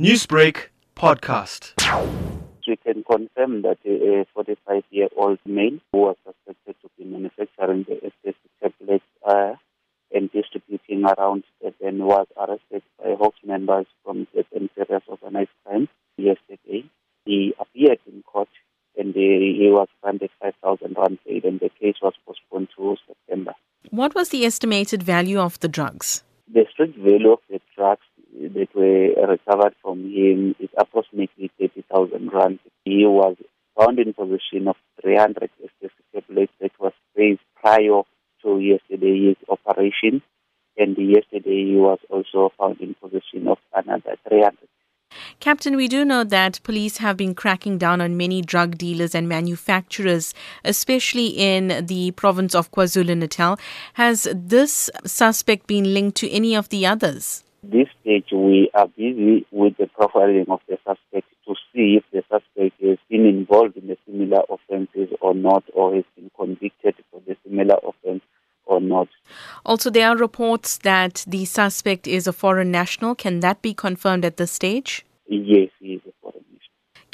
Newsbreak podcast. We can confirm that a 45 year old male who was suspected to be manufacturing the ecstasy tablets uh, and distributing around Durban was arrested by Hawks members from Durban Serious Organized Crime yesterday. He appeared in court and he was granted 5,000 rand bail and the case was postponed to September. What was the estimated value of the drugs? The street value of the drugs that were recovered from him is approximately 30,000 rand. He was found in possession of 300 tablets that was raised prior to yesterday's operation. And yesterday he was also found in possession of another 300 Captain, we do know that police have been cracking down on many drug dealers and manufacturers, especially in the province of KwaZulu Natal. Has this suspect been linked to any of the others? This stage, we are busy with the profiling of the suspect to see if the suspect has been involved in the similar offences or not, or has been convicted for the similar offence or not. Also, there are reports that the suspect is a foreign national. Can that be confirmed at this stage? Yes, he is a foreign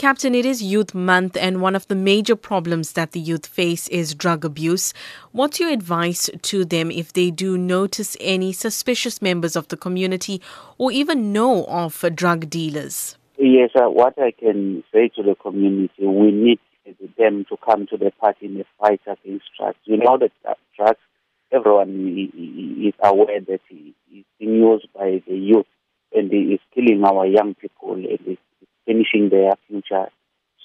Captain, it is Youth Month, and one of the major problems that the youth face is drug abuse. What's your advice to them if they do notice any suspicious members of the community or even know of drug dealers? Yes, uh, what I can say to the community, we need them to come to the party in the fight against drugs. You know that uh, drugs, everyone is aware that it's being used by the youth and it is killing our young people. Finishing their future.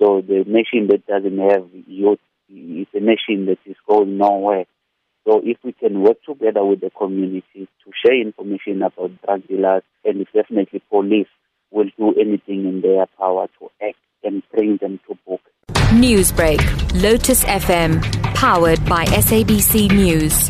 So the nation that doesn't have youth is a nation that is going nowhere. So if we can work together with the community to share information about drug dealers, and definitely police will do anything in their power to act and bring them to book. Newsbreak, Lotus FM, powered by SABC News.